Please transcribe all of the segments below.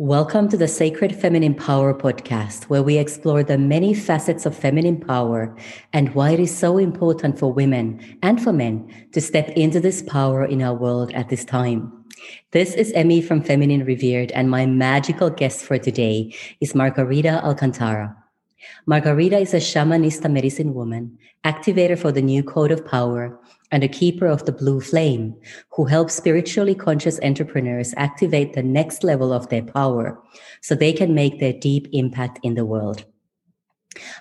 Welcome to the Sacred Feminine Power podcast, where we explore the many facets of feminine power and why it is so important for women and for men to step into this power in our world at this time. This is Emmy from Feminine Revered, and my magical guest for today is Margarita Alcantara. Margarita is a shamanista medicine woman, activator for the new code of power, and a keeper of the blue flame who helps spiritually conscious entrepreneurs activate the next level of their power so they can make their deep impact in the world.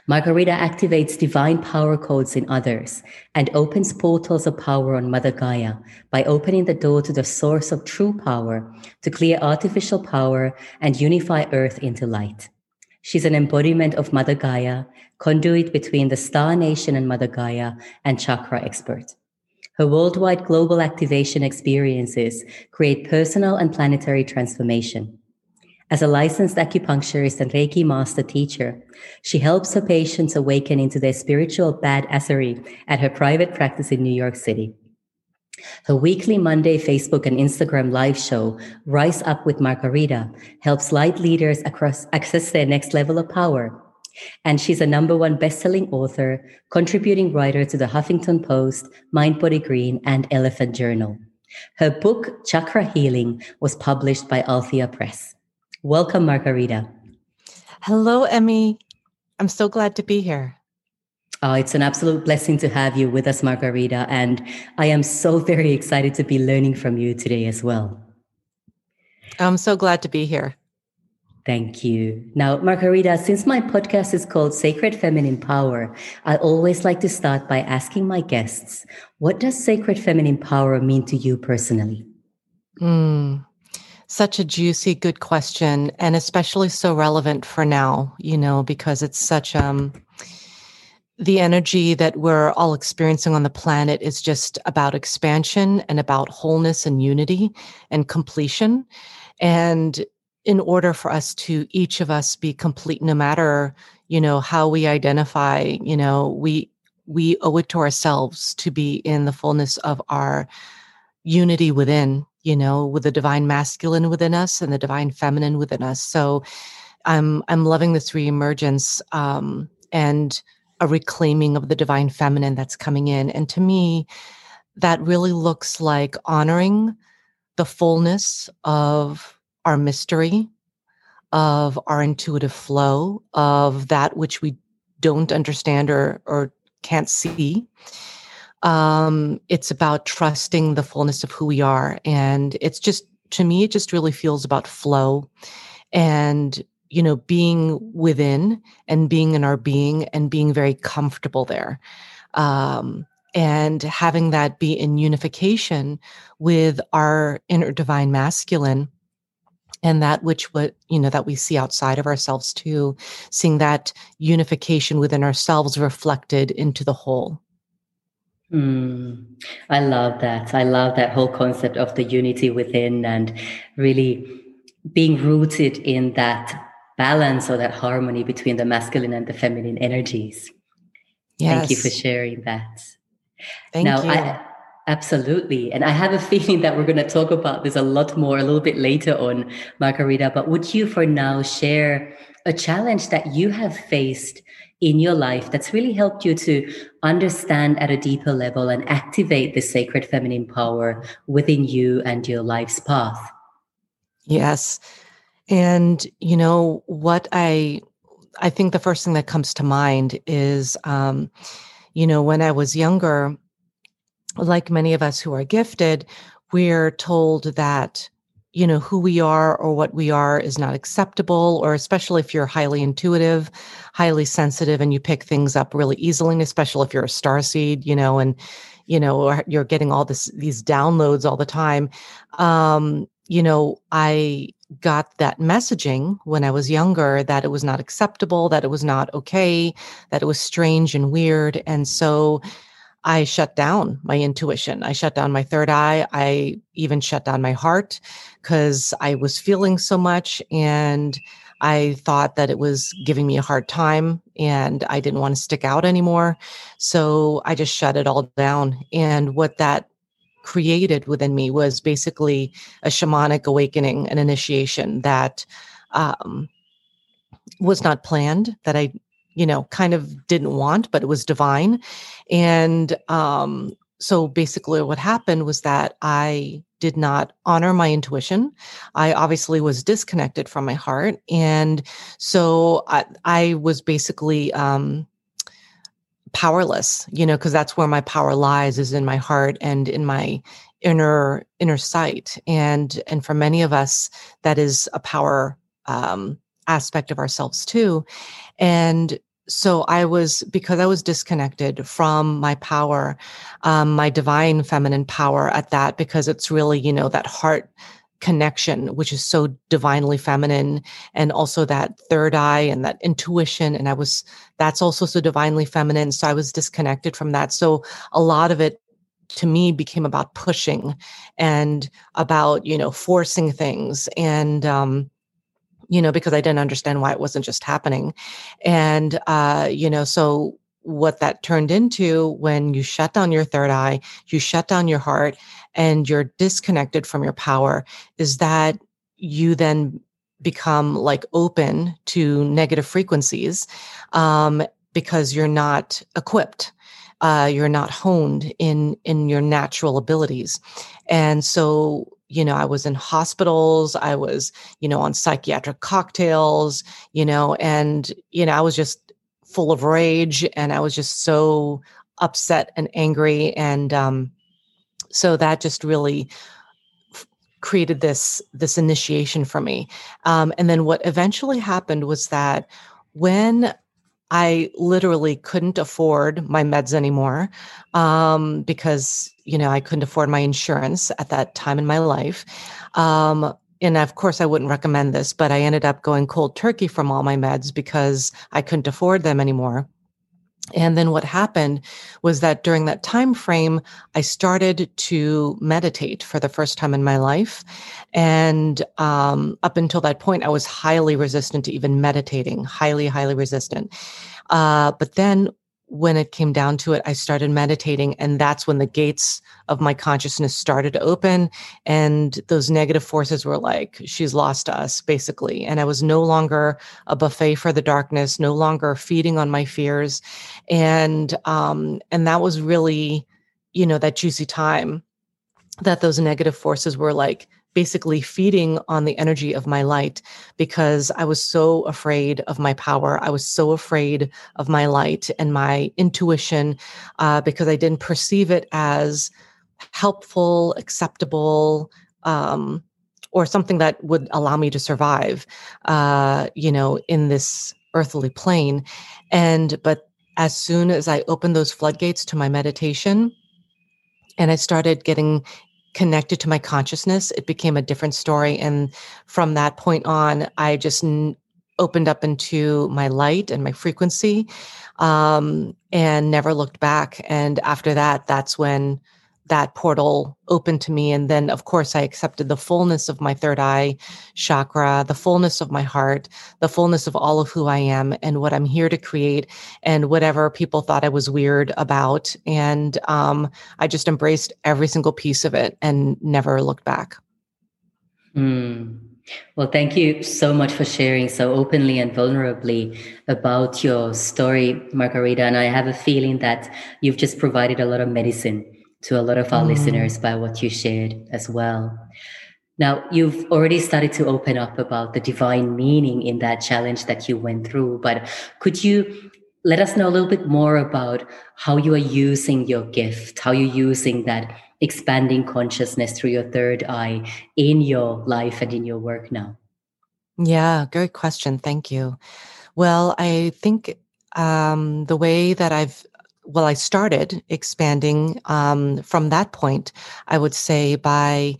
Margarita activates divine power codes in others and opens portals of power on Mother Gaia by opening the door to the source of true power to clear artificial power and unify Earth into light. She's an embodiment of Mother Gaia, conduit between the Star Nation and Mother Gaia, and chakra expert. Her worldwide global activation experiences create personal and planetary transformation. As a licensed acupuncturist and Reiki master teacher, she helps her patients awaken into their spiritual badassery at her private practice in New York City. Her weekly Monday Facebook and Instagram live show, Rise Up with Margarita, helps light leaders across access their next level of power and she's a number one best-selling author, contributing writer to the Huffington Post, Mind Body Green, and Elephant Journal. Her book, Chakra Healing, was published by Althea Press. Welcome, Margarita. Hello, Emmy. I'm so glad to be here. Oh, it's an absolute blessing to have you with us, Margarita. And I am so very excited to be learning from you today as well. I'm so glad to be here. Thank you. Now, Margarita, since my podcast is called Sacred Feminine Power, I always like to start by asking my guests, what does sacred feminine power mean to you personally? Mm, such a juicy, good question, and especially so relevant for now, you know, because it's such um the energy that we're all experiencing on the planet is just about expansion and about wholeness and unity and completion. And in order for us to each of us be complete no matter you know how we identify you know we we owe it to ourselves to be in the fullness of our unity within you know with the divine masculine within us and the divine feminine within us so i'm i'm loving this reemergence um and a reclaiming of the divine feminine that's coming in and to me that really looks like honoring the fullness of our mystery, of our intuitive flow, of that which we don't understand or, or can't see. Um, it's about trusting the fullness of who we are. And it's just, to me, it just really feels about flow and, you know, being within and being in our being and being very comfortable there. Um, and having that be in unification with our inner divine masculine and that which what you know that we see outside of ourselves too seeing that unification within ourselves reflected into the whole. Mm, i love that. I love that whole concept of the unity within and really being rooted in that balance or that harmony between the masculine and the feminine energies yes. thank you for sharing that thank now, you I, Absolutely. And I have a feeling that we're going to talk about this a lot more a little bit later on, Margarita. But would you, for now, share a challenge that you have faced in your life that's really helped you to understand at a deeper level and activate the sacred feminine power within you and your life's path? Yes. And, you know, what I, I think the first thing that comes to mind is, um, you know, when I was younger, like many of us who are gifted, we're told that you know who we are or what we are is not acceptable or especially if you're highly intuitive highly sensitive and you pick things up really easily especially if you're a star seed you know and you know or you're getting all this these downloads all the time. Um you know i got that messaging when i was younger that it was not acceptable that it was not okay that it was strange and weird and so I shut down my intuition. I shut down my third eye. I even shut down my heart because I was feeling so much and I thought that it was giving me a hard time and I didn't want to stick out anymore. So I just shut it all down. And what that created within me was basically a shamanic awakening, an initiation that um, was not planned, that I, you know, kind of didn't want, but it was divine. And um, so basically, what happened was that I did not honor my intuition. I obviously was disconnected from my heart. And so I, I was basically, um, powerless you know because that's where my power lies is in my heart and in my inner inner sight. And and for many of us that is a power um aspect of ourselves too. And so i was because i was disconnected from my power um my divine feminine power at that because it's really you know that heart connection, which is so divinely feminine, and also that third eye and that intuition. And I was, that's also so divinely feminine. So I was disconnected from that. So a lot of it to me became about pushing and about, you know, forcing things and, um, you know, because I didn't understand why it wasn't just happening. And, uh, you know, so what that turned into when you shut down your third eye, you shut down your heart, and you're disconnected from your power is that you then become like open to negative frequencies um, because you're not equipped uh, you're not honed in in your natural abilities. And so you know i was in hospitals i was you know on psychiatric cocktails you know and you know i was just full of rage and i was just so upset and angry and um so that just really created this this initiation for me um, and then what eventually happened was that when I literally couldn't afford my meds anymore um, because you know I couldn't afford my insurance at that time in my life. Um, and of course, I wouldn't recommend this, but I ended up going cold turkey from all my meds because I couldn't afford them anymore. And then what happened was that during that time frame i started to meditate for the first time in my life. And um, up until that point i was highly resistant to even meditating highly highly resistant. Uh, but then when it came down to it, I started meditating, and that's when the gates of my consciousness started to open. And those negative forces were like, she's lost us, basically. And I was no longer a buffet for the darkness, no longer feeding on my fears. And um, and that was really, you know, that juicy time that those negative forces were like basically feeding on the energy of my light because I was so afraid of my power. I was so afraid of my light and my intuition uh, because I didn't perceive it as helpful, acceptable, um, or something that would allow me to survive, uh, you know, in this earthly plane. And, but as soon as I opened those floodgates to my meditation, and I started getting connected to my consciousness, it became a different story. And from that point on, I just n- opened up into my light and my frequency um, and never looked back. And after that, that's when that portal opened to me. And then, of course, I accepted the fullness of my third eye chakra, the fullness of my heart, the fullness of all of who I am and what I'm here to create and whatever people thought I was weird about. And um, I just embraced every single piece of it and never looked back. Mm. Well, thank you so much for sharing so openly and vulnerably about your story, Margarita. And I have a feeling that you've just provided a lot of medicine to a lot of our mm. listeners by what you shared as well. Now, you've already started to open up about the divine meaning in that challenge that you went through, but could you let us know a little bit more about how you are using your gift, how you're using that expanding consciousness through your third eye in your life and in your work now? Yeah, great question. Thank you. Well, I think um, the way that I've well, I started expanding um, from that point, I would say by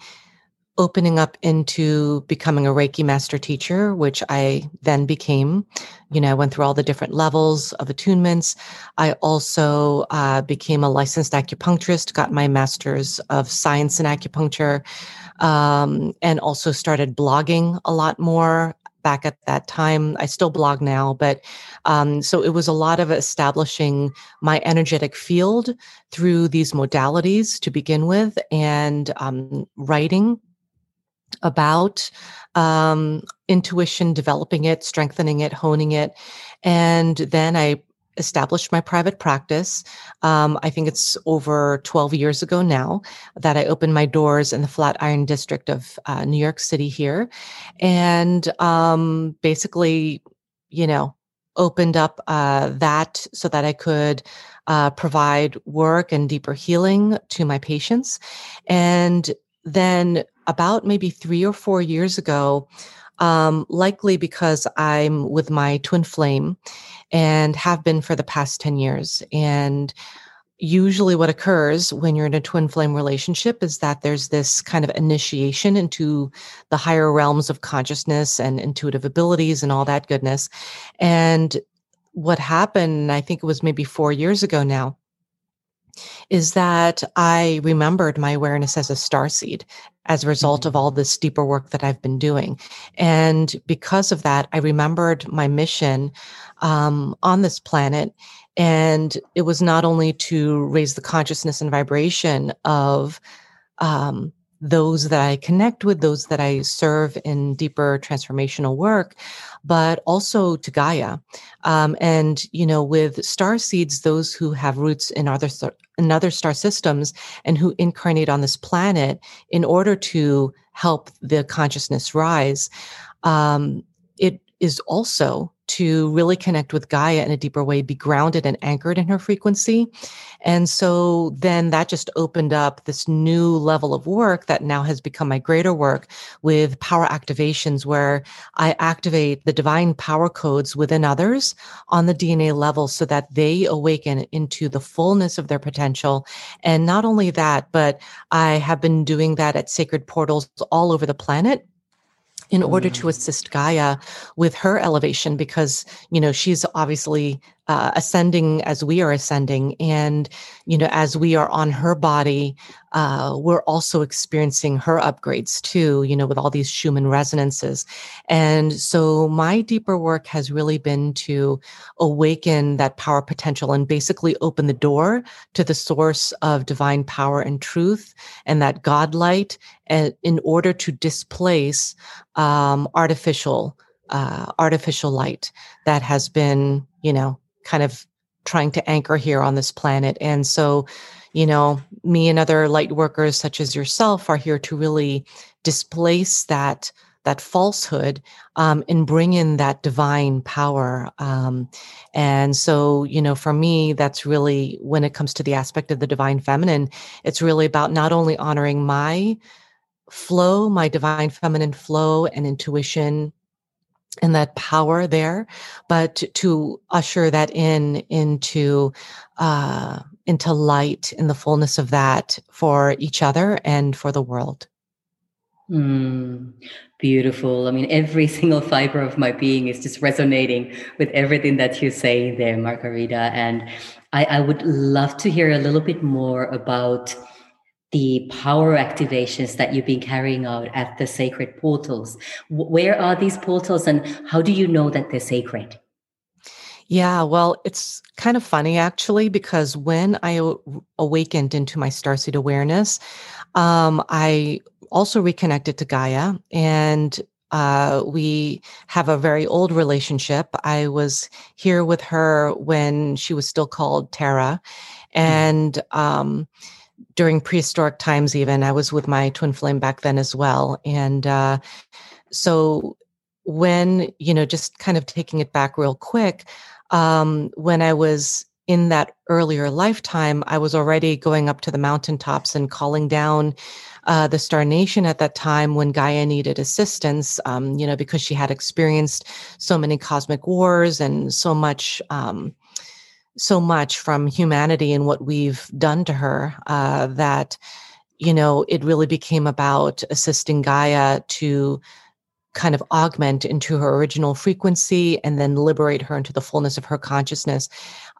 opening up into becoming a Reiki master teacher, which I then became. You know, I went through all the different levels of attunements. I also uh, became a licensed acupuncturist, got my master's of science in acupuncture, um, and also started blogging a lot more back at that time. I still blog now, but um, so it was a lot of establishing my energetic field through these modalities to begin with and um, writing about um, intuition, developing it, strengthening it, honing it. And then I established my private practice. Um, I think it's over 12 years ago now that I opened my doors in the Flatiron district of uh, New York City here. And um, basically, you know, opened up uh, that so that I could uh, provide work and deeper healing to my patients. And then about maybe three or four years ago, um, likely because I'm with my twin flame and have been for the past 10 years. And usually, what occurs when you're in a twin flame relationship is that there's this kind of initiation into the higher realms of consciousness and intuitive abilities and all that goodness. And what happened, I think it was maybe four years ago now, is that I remembered my awareness as a star seed as a result of mm-hmm. all this deeper work that I've been doing. And because of that, I remembered my mission um, on this planet. And it was not only to raise the consciousness and vibration of um, those that I connect with, those that I serve in deeper transformational work, but also to Gaia. Um, and, you know, with star seeds, those who have roots in other, in other star systems and who incarnate on this planet in order to help the consciousness rise, um, it is also to really connect with Gaia in a deeper way, be grounded and anchored in her frequency. And so then that just opened up this new level of work that now has become my greater work with power activations, where I activate the divine power codes within others on the DNA level so that they awaken into the fullness of their potential. And not only that, but I have been doing that at sacred portals all over the planet in order to mm. assist Gaia with her elevation because you know she's obviously uh, ascending as we are ascending. And you know as we are on her body uh, we're also experiencing her upgrades too you know with all these schumann resonances. And so my deeper work has really been to awaken that power potential and basically open the door to the source of divine power and truth and that god light in order to displace um, artificial uh, artificial light that has been you know kind of trying to anchor here on this planet. And so, you know, me and other light workers such as yourself are here to really displace that that falsehood um, and bring in that divine power. Um, and so, you know, for me, that's really when it comes to the aspect of the divine feminine, it's really about not only honoring my flow, my divine feminine flow and intuition and that power there, but to usher that in into uh, into light in the fullness of that for each other and for the world. Mm, beautiful. I mean, every single fiber of my being is just resonating with everything that you say there, Margarita. And I, I would love to hear a little bit more about the power activations that you've been carrying out at the sacred portals. Where are these portals and how do you know that they're sacred? Yeah, well, it's kind of funny actually, because when I awakened into my starseed awareness, um, I also reconnected to Gaia and uh, we have a very old relationship. I was here with her when she was still called Terra. Hmm. And, um, during prehistoric times even i was with my twin flame back then as well. And uh, so when you know just kind of taking it back real quick um, when i was in that earlier lifetime i was already going up to the mountaintops and calling down uh, the Star Nation at that time when Gaia needed assistance, um, you know, because she had experienced so many cosmic wars and so much um, so much from humanity and what we've done to her uh, that you know it really became about assisting gaia to kind of augment into her original frequency and then liberate her into the fullness of her consciousness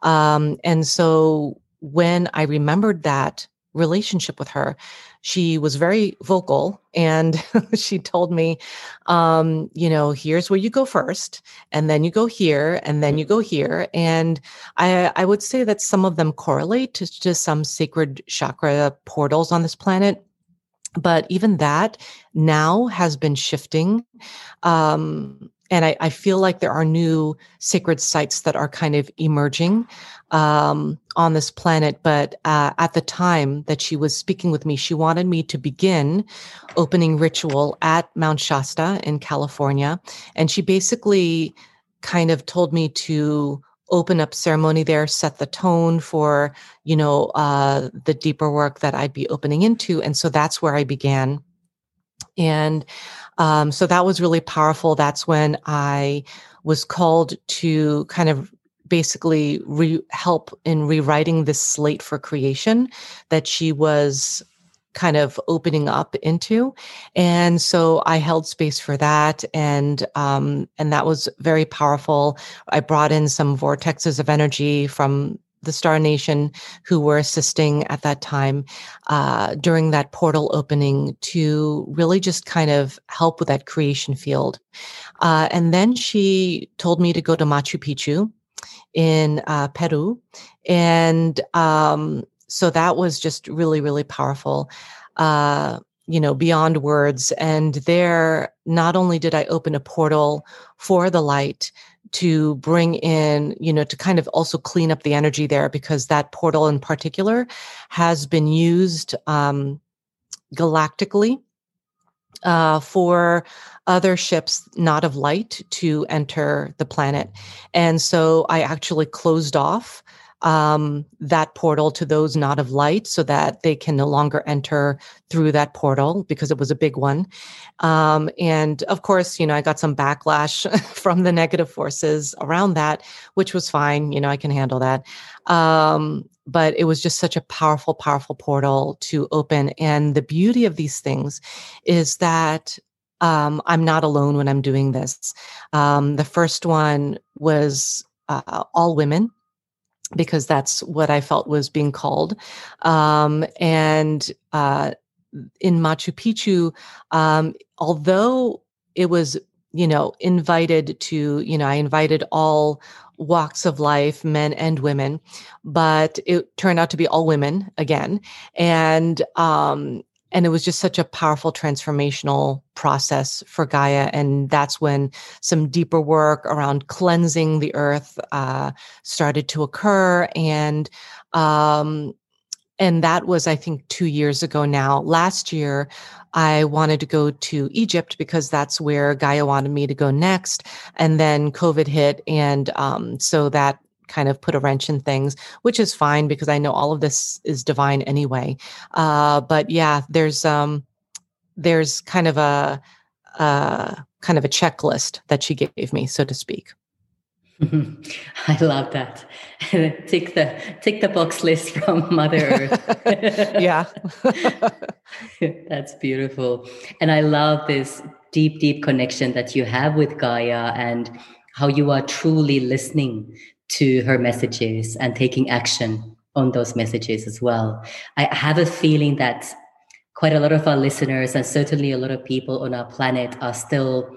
um, and so when i remembered that relationship with her. She was very vocal and she told me, um, you know, here's where you go first, and then you go here, and then you go here. And I, I would say that some of them correlate to, to some sacred chakra portals on this planet. But even that now has been shifting. Um, and I, I, feel like there are new sacred sites that are kind of emerging um, on this planet. But uh, at the time that she was speaking with me, she wanted me to begin opening ritual at Mount Shasta in California. And she basically kind of told me to open up ceremony there, set the tone for, you know, uh, the deeper work that I'd be opening into. And so that's where I began. And um, so that was really powerful. That's when I was called to kind of basically re- help in rewriting this slate for creation that she was kind of opening up into and so i held space for that and um and that was very powerful i brought in some vortexes of energy from the Star Nation who were assisting at that time uh, during that portal opening to really just kind of help with that creation field. Uh, and then she told me to go to Machu Picchu in uh, Peru. And um, so that was just really, really powerful. Uh, you know, beyond words. And there, not only did I open a portal for the light to bring in, you know, to kind of also clean up the energy there, because that portal in particular has been used um, galactically uh, for other ships not of light to enter the planet. And so I actually closed off um, that portal to those not of light so that they can no longer enter through that portal because it was a big one. Um, and of course, you know, I got some backlash from the negative forces around that, which was fine. You know, I can handle that. Um, but it was just such a powerful, powerful portal to open. And the beauty of these things is that um, I'm not alone when I'm doing this. Um, the first one was uh, all women because that's what I felt was being called. Um, and uh, in Machu Picchu, um, although it was, you know, invited to, you know, I invited all walks of life, men and women, but it turned out to be all women again. And um, and it was just such a powerful transformational process for Gaia. And that's when some deeper work around cleansing the earth uh, started to occur. And um, and that was, I think, two years ago now. Last year, I wanted to go to Egypt because that's where Gaia wanted me to go next. And then COVID hit. And um, so that kind of put a wrench in things, which is fine because I know all of this is divine anyway. Uh, but yeah, there's um, there's kind of a uh, kind of a checklist that she gave me, so to speak. I love that. tick the tick the box list from Mother Earth. yeah. That's beautiful. And I love this deep, deep connection that you have with Gaia and how you are truly listening to her messages and taking action on those messages as well. I have a feeling that quite a lot of our listeners and certainly a lot of people on our planet are still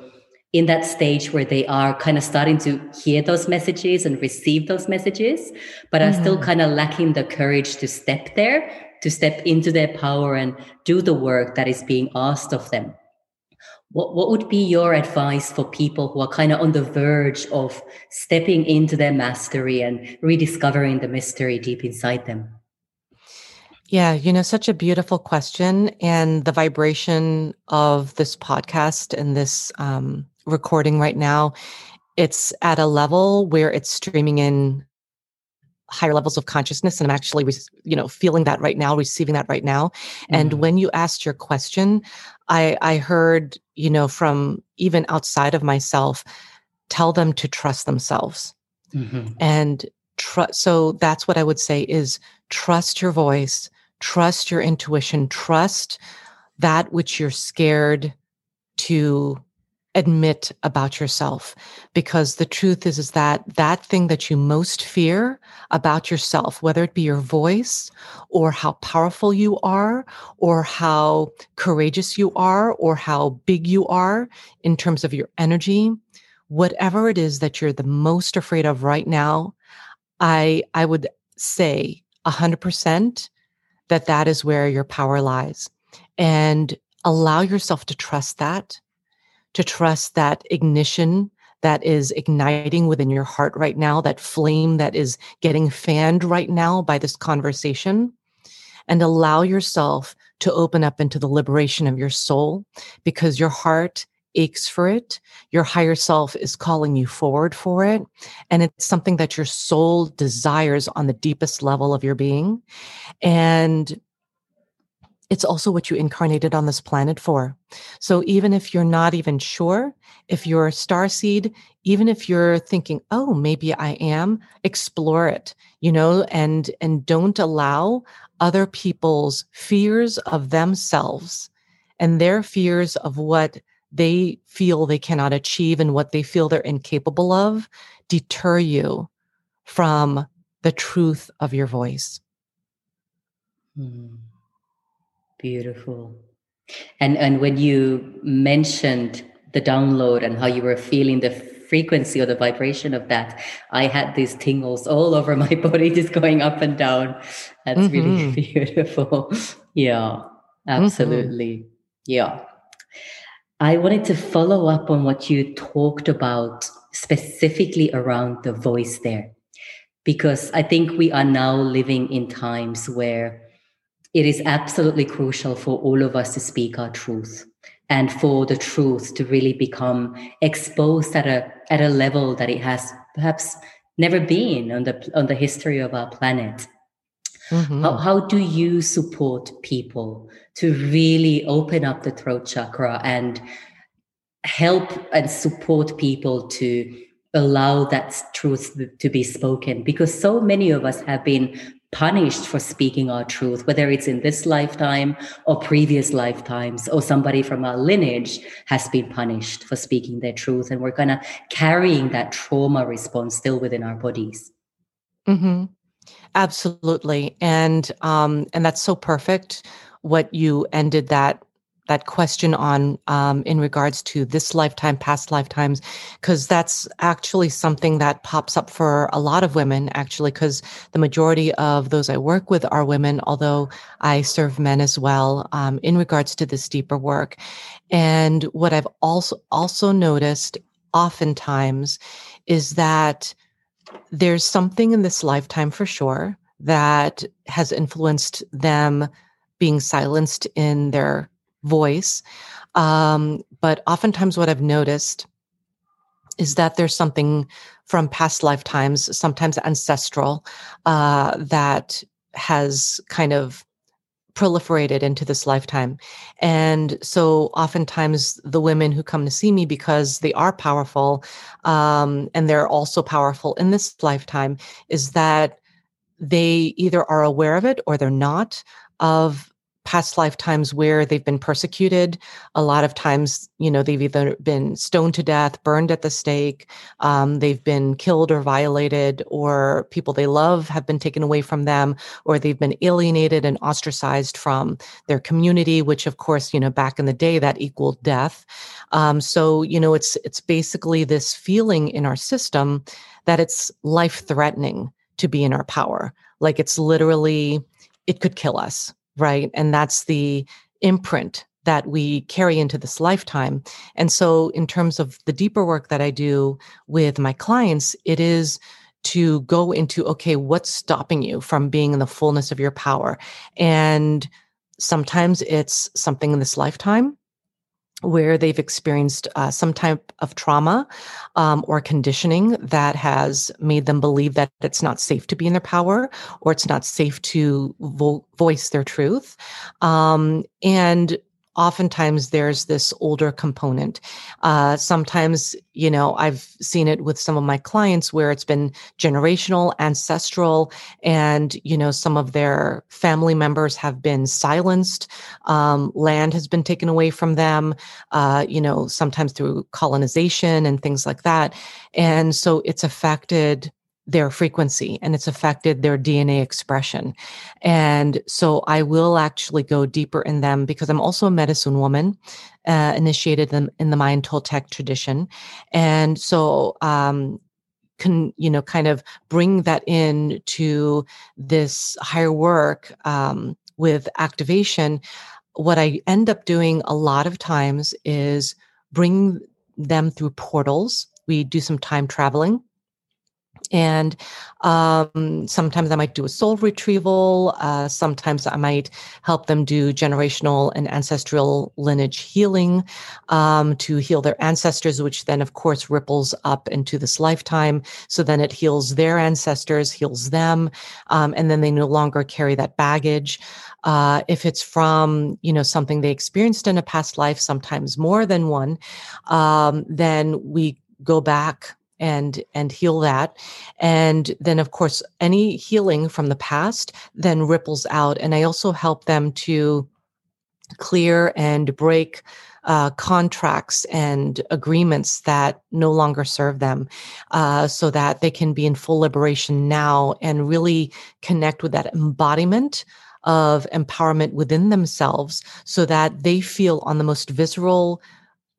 in that stage where they are kind of starting to hear those messages and receive those messages, but are mm-hmm. still kind of lacking the courage to step there, to step into their power and do the work that is being asked of them. What, what would be your advice for people who are kind of on the verge of stepping into their mastery and rediscovering the mystery deep inside them? Yeah, you know, such a beautiful question. And the vibration of this podcast and this um, recording right now, it's at a level where it's streaming in higher levels of consciousness and i'm actually you know feeling that right now receiving that right now mm-hmm. and when you asked your question i i heard you know from even outside of myself tell them to trust themselves mm-hmm. and trust so that's what i would say is trust your voice trust your intuition trust that which you're scared to admit about yourself because the truth is is that that thing that you most fear about yourself whether it be your voice or how powerful you are or how courageous you are or how big you are in terms of your energy whatever it is that you're the most afraid of right now i i would say 100% that that is where your power lies. And allow yourself to trust that to trust that ignition that is igniting within your heart right now, that flame that is getting fanned right now by this conversation, and allow yourself to open up into the liberation of your soul because your heart aches for it. Your higher self is calling you forward for it. And it's something that your soul desires on the deepest level of your being. And it's also what you incarnated on this planet for. So even if you're not even sure, if you're a star seed, even if you're thinking, "Oh, maybe I am," explore it, you know, and and don't allow other people's fears of themselves and their fears of what they feel they cannot achieve and what they feel they're incapable of deter you from the truth of your voice. Hmm. Beautiful. And and when you mentioned the download and how you were feeling the frequency or the vibration of that, I had these tingles all over my body, just going up and down. That's mm-hmm. really beautiful. yeah, absolutely. Mm-hmm. Yeah. I wanted to follow up on what you talked about specifically around the voice there, because I think we are now living in times where it is absolutely crucial for all of us to speak our truth and for the truth to really become exposed at a at a level that it has perhaps never been on the on the history of our planet mm-hmm. how, how do you support people to really open up the throat chakra and help and support people to allow that truth to be spoken because so many of us have been punished for speaking our truth, whether it's in this lifetime or previous lifetimes, or somebody from our lineage has been punished for speaking their truth. And we're kind of carrying that trauma response still within our bodies. Mm-hmm. Absolutely. And um, and that's so perfect what you ended that that question on um, in regards to this lifetime, past lifetimes, because that's actually something that pops up for a lot of women, actually, because the majority of those I work with are women, although I serve men as well um, in regards to this deeper work. And what I've also also noticed oftentimes is that there's something in this lifetime for sure that has influenced them being silenced in their voice. Um, but oftentimes, what I've noticed is that there's something from past lifetimes, sometimes ancestral, uh, that has kind of proliferated into this lifetime. And so oftentimes the women who come to see me because they are powerful um, and they're also powerful in this lifetime is that they either are aware of it or they're not of past lifetimes where they've been persecuted. A lot of times, you know, they've either been stoned to death, burned at the stake, um, they've been killed or violated, or people they love have been taken away from them, or they've been alienated and ostracized from their community, which, of course, you know, back in the day that equaled death. Um, so, you know, it's it's basically this feeling in our system that it's life threatening to be in our power. Like it's literally, it could kill us right? And that's the imprint that we carry into this lifetime. And so, in terms of the deeper work that I do with my clients, it is to go into okay, what's stopping you from being in the fullness of your power? And sometimes it's something in this lifetime where they've experienced uh, some type of trauma um, or conditioning that has made them believe that it's not safe to be in their power or it's not safe to vo- voice their truth. Um, and oftentimes there's this older component. Uh, sometimes, you know, I've seen it with some of my clients where it's been generational, ancestral, and, you know, some of their family members have been silenced. Um, land has been taken away from them, uh, you know, sometimes through colonization and things like that. And so it's affected their frequency and it's affected their DNA expression. And so I will actually go deeper in them because I'm also a medicine woman, uh, initiated them in the Mayan Toltec tradition. And so, um, can you know kind of bring that in to this higher work um, with activation what i end up doing a lot of times is bring them through portals we do some time traveling and um, sometimes I might do a soul retrieval. Uh, sometimes I might help them do generational and ancestral lineage healing um, to heal their ancestors, which then, of course, ripples up into this lifetime. So then it heals their ancestors, heals them, um, and then they no longer carry that baggage. Uh, if it's from you know something they experienced in a past life, sometimes more than one, um, then we go back and and heal that. And then of course any healing from the past then ripples out. And i also help them to clear and break uh, contracts and agreements that no longer serve them uh, so that they can be in full liberation now and really connect with that embodiment of empowerment within themselves so that they feel on the most visceral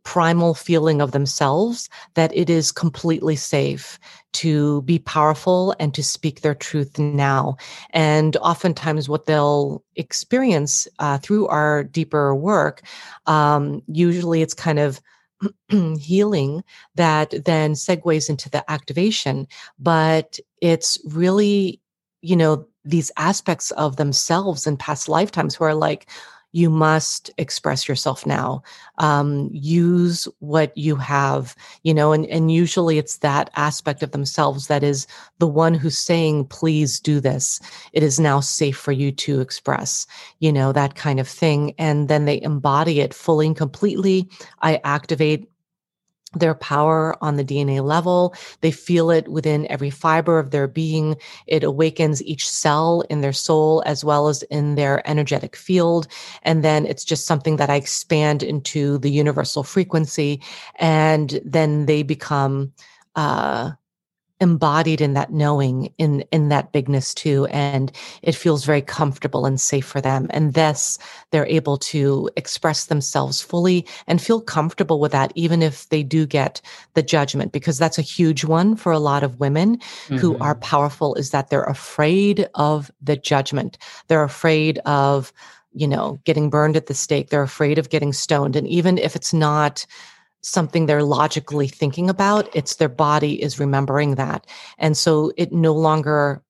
primal feeling of themselves that it is completely safe to be powerful and to speak their truth now. And oftentimes, what they'll experience uh, through our deeper work, um, usually it's kind of healing that then segues into the activation, but it's really, you know, these aspects of themselves in past lifetimes who are like, you must express yourself now. Um, use what you have you know and, and usually it's that aspect of themselves that is the one who's saying please do this. It is now safe for you to express you know that kind of thing and then they embody it fully and completely. I activate their power on the DNA level. They feel it within every fiber of their being. It awakens each cell in their soul as well as in their energetic field. And then it's just something that I expand into the universal frequency. And then they become, uh, embodied in that knowing in in that bigness too and it feels very comfortable and safe for them. And thus they're able to express themselves fully and feel comfortable with that even if they do get the judgment because that's a huge one for a lot of women mm-hmm. who are powerful is that they're afraid of the judgment. They're afraid of you know getting burned at the stake. They're afraid of getting stoned. And even if it's not something they're logically thinking about. It's their body is remembering that. And so it no longer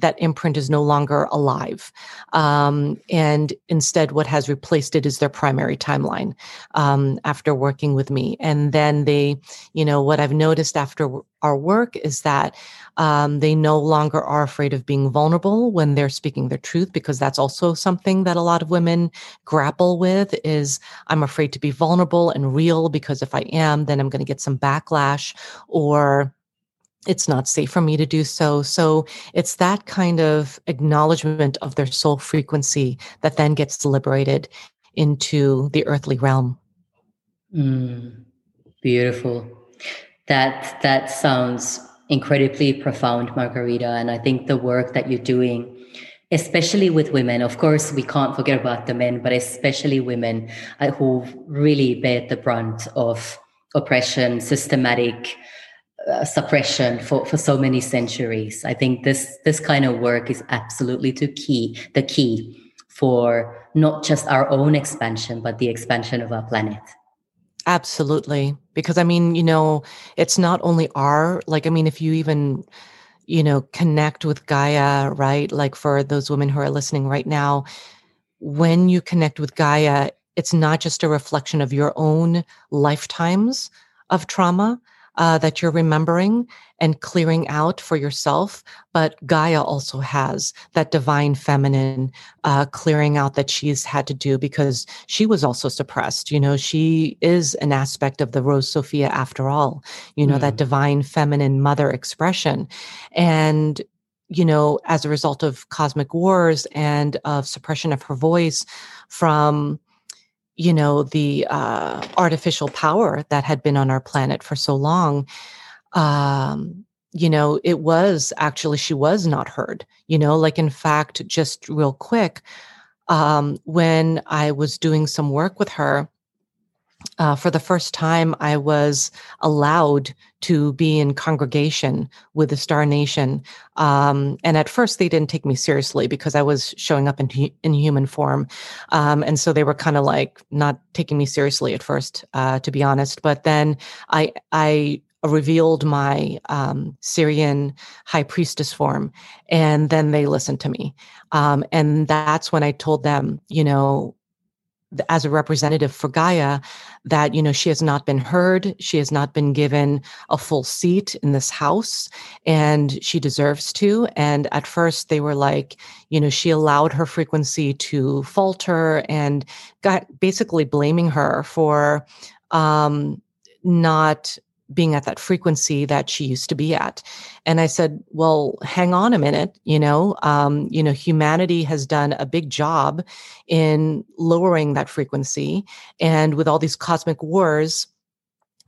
that imprint is no longer alive. Um, and instead, what has replaced it is their primary timeline um, after working with me. And then they, you know, what I've noticed after our work is that um, they no longer are afraid of being vulnerable when they're speaking their truth, because that's also something that a lot of women grapple with is I'm afraid to be vulnerable and real because if I am, then I'm going to get some backlash or it's not safe for me to do so. So it's that kind of acknowledgement of their soul frequency that then gets liberated into the earthly realm. Mm, beautiful. That that sounds incredibly profound, Margarita. And I think the work that you're doing, especially with women, of course, we can't forget about the men, but especially women uh, who really bear the brunt of oppression, systematic uh, suppression for, for so many centuries. I think this this kind of work is absolutely the key the key for not just our own expansion but the expansion of our planet. Absolutely, because I mean, you know, it's not only our like I mean, if you even you know connect with Gaia, right? Like for those women who are listening right now, when you connect with Gaia, it's not just a reflection of your own lifetimes of trauma uh, that you're remembering and clearing out for yourself. But Gaia also has that divine feminine uh, clearing out that she's had to do because she was also suppressed. You know, she is an aspect of the Rose Sophia after all, you know, mm. that divine feminine mother expression. And you know, as a result of cosmic wars and of suppression of her voice from you know the uh, artificial power that had been on our planet for so long um, you know it was actually she was not heard you know? Like in fact just real quick um, when i was doing some work with her uh, for the first time, I was allowed to be in congregation with the Star Nation. Um, and at first, they didn't take me seriously because I was showing up in, in human form. Um, and so they were kind of like not taking me seriously at first, uh, to be honest. But then I, I revealed my um, Sirian high priestess form, and then they listened to me. Um, and that's when I told them, you know, as a representative for Gaia that you know she has not been heard she has not been given a full seat in this house and she deserves to. And at first they were like you know she allowed her frequency to falter and got basically blaming her for um not being at that frequency that she used to be at. And i said well hang on a minute you know um, you know humanity has done a big job in lowering that frequency and with all these cosmic wars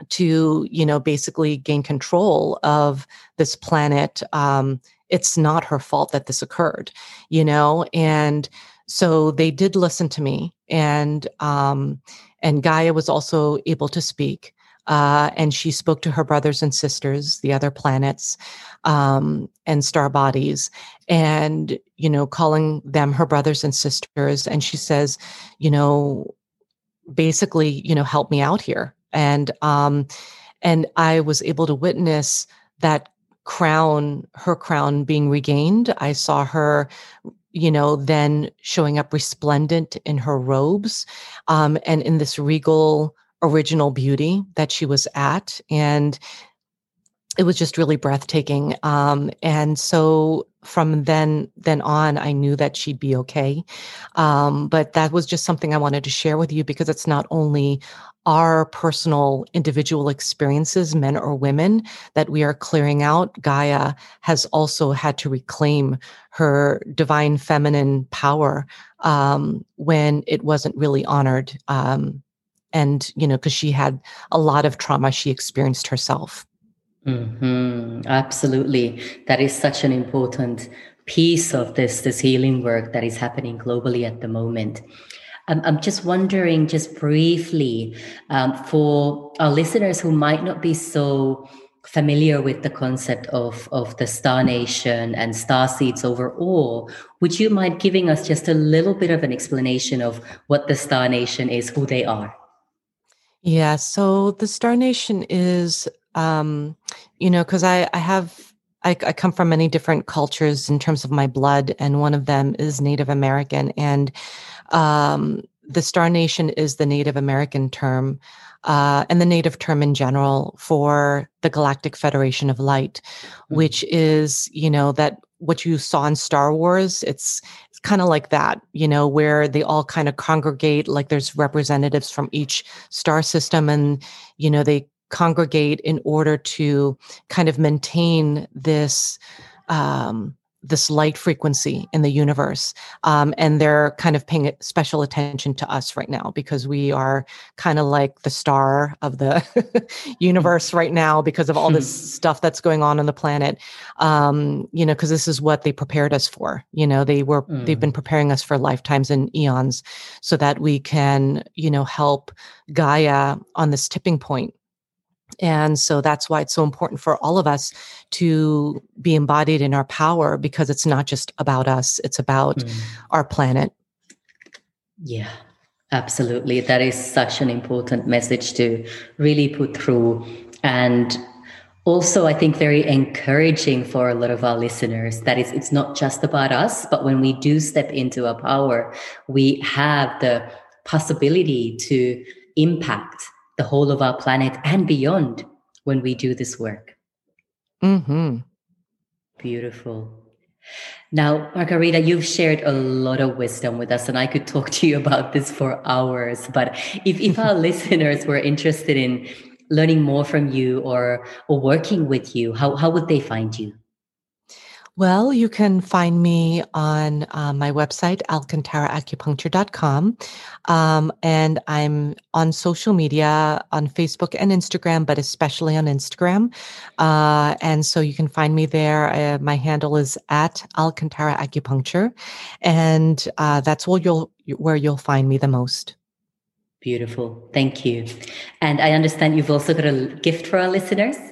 to you know basically gain control of this planet um, it's not her fault that this occurred you know? And so they did listen to me and um, and gaia was also able to speak uh, and she spoke to her brothers and sisters, the other planets um, and star bodies, and you know, calling them her brothers and sisters. And she says, you know, basically, you know, help me out here. And um, and I was able to witness that crown, her crown being regained. I saw her you know, then showing up resplendent in her robes um, and in this regal original beauty that she was at. And it was just really breathtaking. Um, and so from then then on, I knew that she'd be okay. Um, but that was just something I wanted to share with you because it's not only our personal individual experiences, men or women, that we are clearing out. Gaia has also had to reclaim her divine feminine power um, when it wasn't really honored um, and you know because she had a lot of trauma she experienced herself. Mm-hmm. absolutely. That is such an important piece of this this healing work that is happening globally at the moment. I'm just wondering just briefly um, for our listeners who might not be so familiar with the concept of, of the star nation and star seeds overall would you mind giving us just a little bit of an explanation of what the star nation is who they are yeah. So the Star Nation is, um, you know, because I, I have, I, I come from many different cultures in terms of my blood, and one of them is Native American. And um, the Star Nation is the Native American term. Uh, and the native term in general for the Galactic Federation of Light, mm-hmm. which is, you know, that what you saw in Star Wars. It's kind of like that, you know, where they all kind of congregate, like there's representatives from each star system and, you know, they congregate in order to kind of maintain this um, this light frequency in the universe. Um, and they're kind of paying special attention to us right now because we are kind of like the star of the universe right now because of all this stuff that's going on on the planet. Um, you know, because this is what they prepared us for. You know, they were, mm. they've been hmm. preparing us for lifetimes and eons so that we can, you know, help Gaia on this tipping point and so that's why it's so important for all of us to be embodied in our power because it's not just about us, it's about mm. our planet. Yeah, absolutely. That is such an important message to really put through. And also, I think very encouraging for a lot of our listeners that it's, it's not just about us, but when we do step into our power, we have the possibility to impact the whole of our planet and beyond when we do this work. Mm-hmm. Beautiful. Now, Margarita, you've shared a lot of wisdom with us, and I could talk to you about this for hours. But if, if our listeners were interested in learning more from you or, or working with you, how, how would they find you? Well, you can find me on uh, my website, alcantaraacupuncture.com. Um, and I'm on social media on Facebook and Instagram, but especially on Instagram. Uh, and so you can find me there. Uh, my handle is at Alcantara Acupuncture. And uh, that's where you'll, where you'll find me the most. Beautiful. Thank you. And I understand you've also got a gift for our listeners.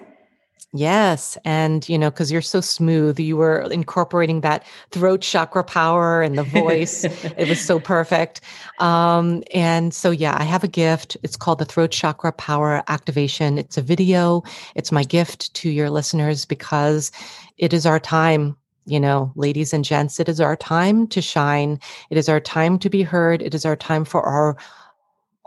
Yes. And, you know, because you're so smooth, you were incorporating that throat chakra power and the voice. it was so perfect. Um, and so, yeah, I have a gift. It's called the Throat Chakra Power Activation. It's a video. It's my gift to your listeners because it is our time. You know, ladies and gents, it is our time to shine. It is our time to be heard. It is our time for our,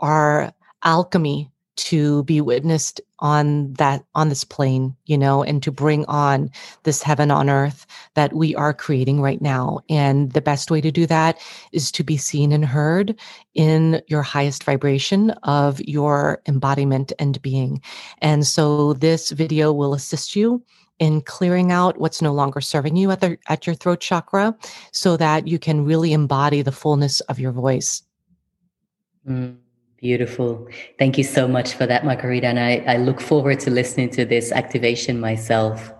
our alchemy to be witnessed on that on this plane you know and to bring on this heaven on earth that we are creating right now. And the best way to do that is to be seen and heard in your highest vibration of your embodiment and being. And so this video will assist you in clearing out what's no longer serving you at the at your throat chakra so that you can really embody the fullness of your voice. Mm. Beautiful. Thank you so much for that, Margarita. And I, I look forward to listening to this activation myself.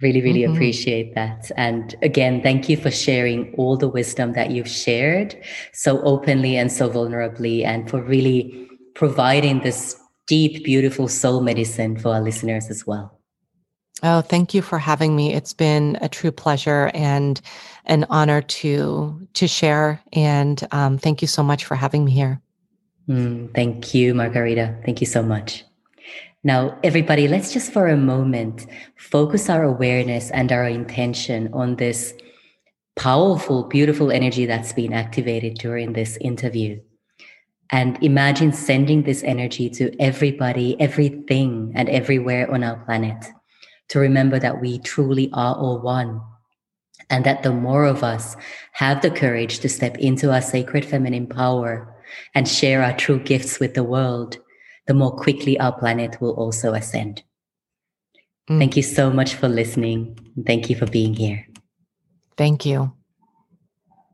Really, really mm-hmm. appreciate that. And again, thank you for sharing all the wisdom that you've shared so openly and so vulnerably, and for really providing this deep, beautiful soul medicine for our listeners as well. Oh, thank you for having me. It's been a true pleasure and an honor to to share. And um, thank you so much for having me here. Mm, thank you, Margarita. Thank you so much. Now, everybody, let's just for a moment focus our awareness and our intention on this powerful, beautiful energy that's been activated during this interview. And imagine sending this energy to everybody, everything, and everywhere on our planet to remember that we truly are all one. And that the more of us have the courage to step into our sacred feminine power, and share our true gifts with the world, the more quickly our planet will also ascend. Mm. Thank you so much for listening. Thank you for being here. Thank you.